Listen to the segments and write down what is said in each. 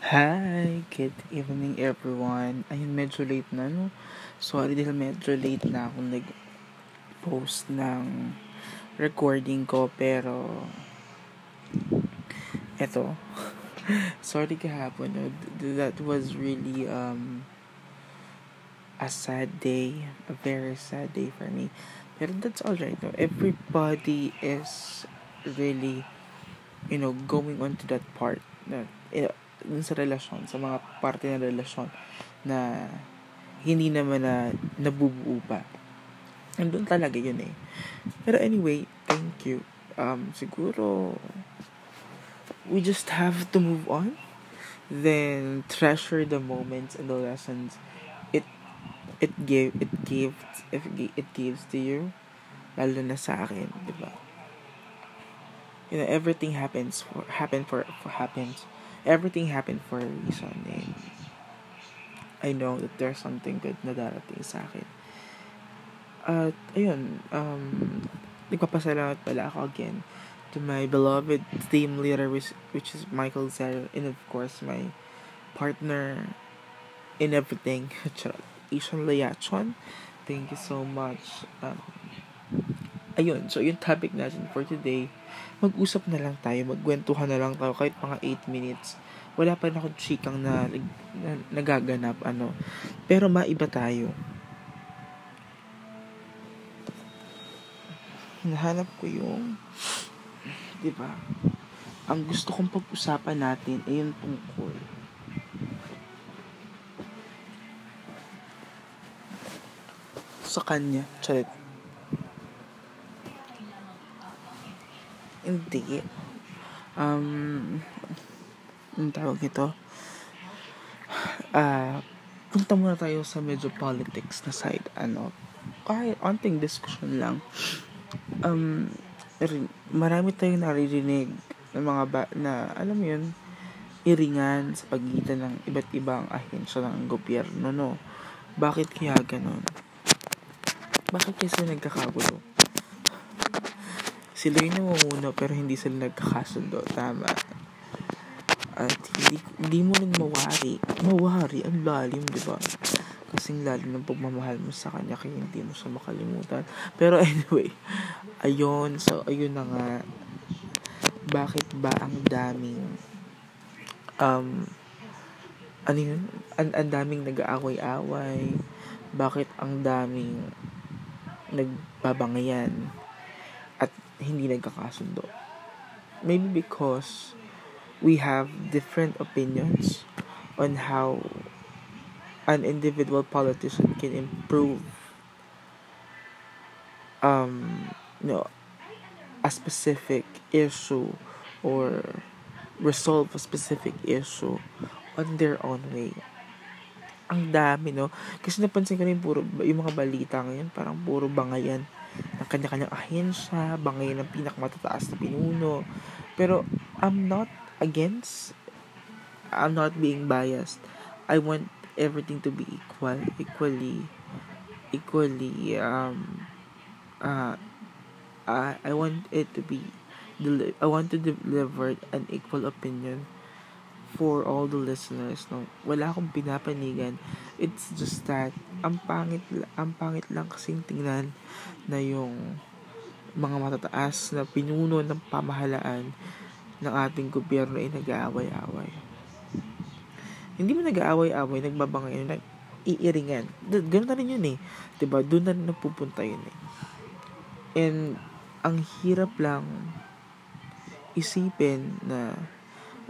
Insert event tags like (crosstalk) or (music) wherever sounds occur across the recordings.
Hi! Good evening everyone. Ayun, medyo late na, no? Sorry dahil medyo late na ako nag-post ng recording ko, pero eto. (laughs) Sorry kahapon, no? That was really um a sad day, a very sad day for me. Pero that's alright, no? Everybody is really, you know, going on to that part that eh, dun sa relasyon, sa mga parte ng relasyon na hindi naman na nabubuo pa. Andun talaga yun eh. Pero anyway, thank you. Um, siguro, we just have to move on. Then, treasure the moments and the lessons it it gave it gives if it gives to you lalo na sa akin di ba you know everything happens for happen for, for happens everything happened for a reason and I know that there's something good na darating sa akin. At ayun, um, nagpapasalamat pala ako again to my beloved team leader which, which is Michael Zero and of course my partner in everything, (laughs) Ishan Layachon. Thank you so much. Um, ayun, so yung topic natin for today mag-usap na lang tayo, magkwentuhan na lang tayo kahit mga 8 minutes. Wala pa rin akong chikang na, na nagaganap, ano. Pero maiba tayo. Hinahanap ko yung, di ba? Ang gusto kong pag-usapan natin ay yung tungkol sa kanya. Charit. Hindi. Um, ang tawag ito? Ah, uh, punta muna tayo sa medyo politics na side. Ano, kahit onting discussion lang. Um, marami tayong naririnig ng mga ba, na, alam mo yun, iringan sa pagitan ng iba't ibang ahensya ng gobyerno, no? Bakit kaya ganon? Bakit kasi nagkakagulo? Sila yung namumuna pero hindi sila nagkakasundo. Tama. At hindi, hindi mo rin mawari. Mawari, ang lalim, di ba? Kasing lalim ng pagmamahal mo sa kanya kaya hindi mo siya makalimutan. Pero anyway, ayun. So, ayun na nga. Bakit ba ang daming um, ano yun? Ang, ang daming nag-aaway-away. Bakit ang daming nagbabangayan? Hindi nagkakasundo. Maybe because we have different opinions on how an individual politician can improve um you know a specific issue or resolve a specific issue on their own way. Ang dami, no? Kasi napansin ko rin puro, yung mga balita ngayon, parang puro bangayan ng kanya-kanyang ahensya, bangay ng pinakamatataas na pinuno. Pero, I'm not against, I'm not being biased. I want everything to be equal, equally, equally, um, uh, I, I want it to be, I want to deliver an equal opinion for all the listeners no? Wala akong pinapanigan. It's just that ang pangit ang pangit lang kasing tingnan na yung mga matataas na pinuno ng pamahalaan ng ating gobyerno ay nag-aaway-away hindi mo nag-aaway-away nagbabangay nag iiringan ganun na rin yun eh. Diba? Doon na rin napupunta yun eh. And ang hirap lang isipin na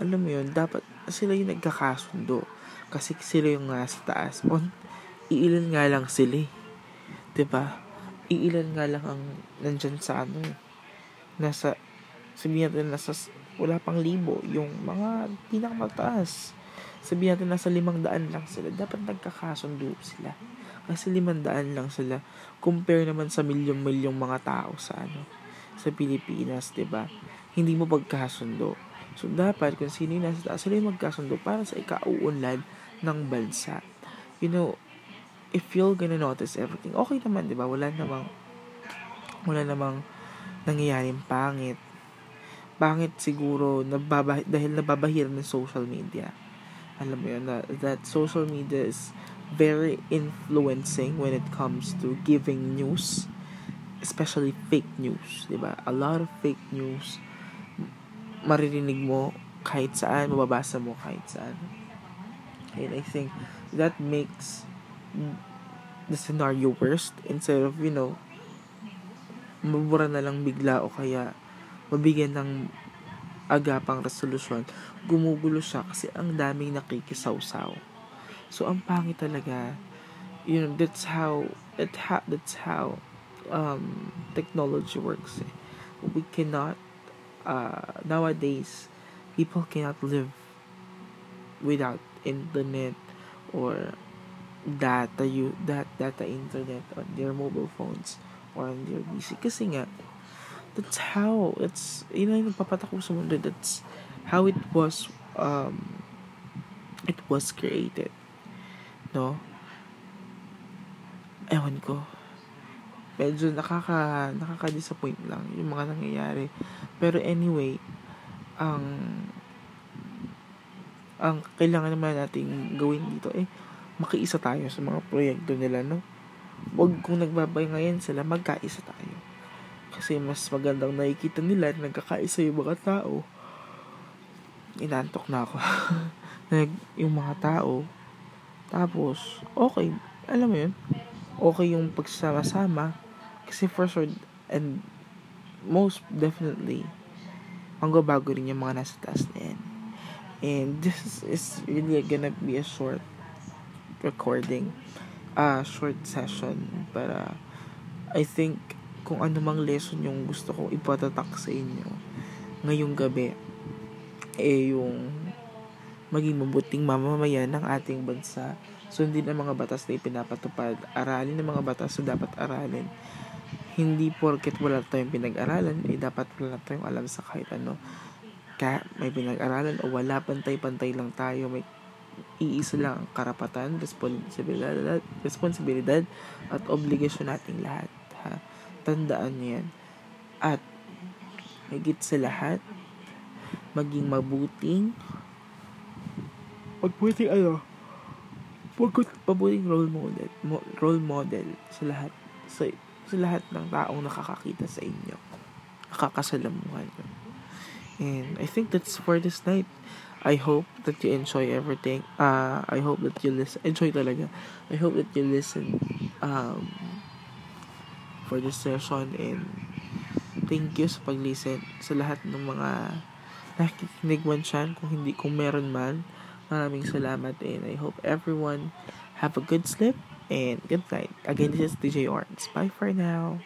alam mo yun, dapat sila yung nagkakasundo. Kasi sila yung nasa taas. On, iilan nga lang sila eh. ba diba? Iilan nga lang ang nandyan sa ano eh. Nasa, sabihin natin nasa, wala pang libo. Yung mga pinakamataas. Sabihin natin nasa limang daan lang sila. Dapat nagkakasundo sila. Kasi limang daan lang sila. Compare naman sa milyong-milyong mga tao sa ano, sa Pilipinas, 'di ba? Hindi mo pagkasundo So, dapat kung sino yung nasa taas, sila yung magkasundo para sa ikauunlad ng bansa. You know, if you're gonna notice everything, okay naman, di ba? Wala namang, wala namang nangyayaring pangit. Pangit siguro nababa, dahil nababahir ng social media. alam mo yun, that, that social media is very influencing when it comes to giving news, especially fake news, di ba? A lot of fake news, maririnig mo kahit saan, mababasa mo kahit saan. And I think that makes the scenario worst instead of, you know, mabura na lang bigla o kaya mabigyan ng agapang resolusyon, gumugulo siya kasi ang daming nakikisawsaw. So, ang pangit talaga, you know, that's how, it ha, that's how um, technology works. Eh. We cannot, uh, nowadays, people cannot live without internet or data you that data internet on their mobile phones or on their PC kasi nga that's how it's you know yung nagpapatakbo sa mundo. That's how it was um it was created. No? Ewan ko medyo nakaka nakaka-disappoint lang yung mga nangyayari pero anyway ang ang kailangan naman nating gawin dito eh makiisa tayo sa mga proyekto nila, no? Huwag kung nagbabangayan sila, magkaisa tayo. Kasi mas magandang nakikita nila na nagkakaisa yung mga tao. Inantok na ako. (laughs) Nag, yung mga tao. Tapos, okay. Alam mo yun? Okay yung pagsama-sama. Kasi for sure, and most definitely, mangbabago rin yung mga nasa taas na yan. And this is really gonna be a short recording uh, short session para I think kung ano mang lesson yung gusto kong ipatatak sa inyo ngayong gabi eh yung maging mabuting mamamayan ng ating bansa sundin ang mga batas na ipinapatupad aralin ang mga batas na dapat aralin hindi porket wala tayong pinag-aralan eh dapat wala tayong alam sa kahit ano kaya may pinag-aralan o wala pantay-pantay lang tayo may iisa lang ang karapatan, responsibilidad, responsibilidad at obligasyon nating lahat. Ha? Tandaan niyo yan. At higit sa lahat, maging mabuting magbuting ano mabuting role model mo, role model sa lahat sa, sa lahat ng taong nakakakita sa inyo nakakasalamuhan and I think that's for this night I hope that you enjoy everything. Uh, I hope that you listen. Enjoy talaga. I hope that you listen um, for this session and thank you sa pag-listen sa lahat ng mga nakikinig man siya kung hindi kung meron man maraming salamat and I hope everyone have a good sleep and good night. Again this is DJ Orns bye for now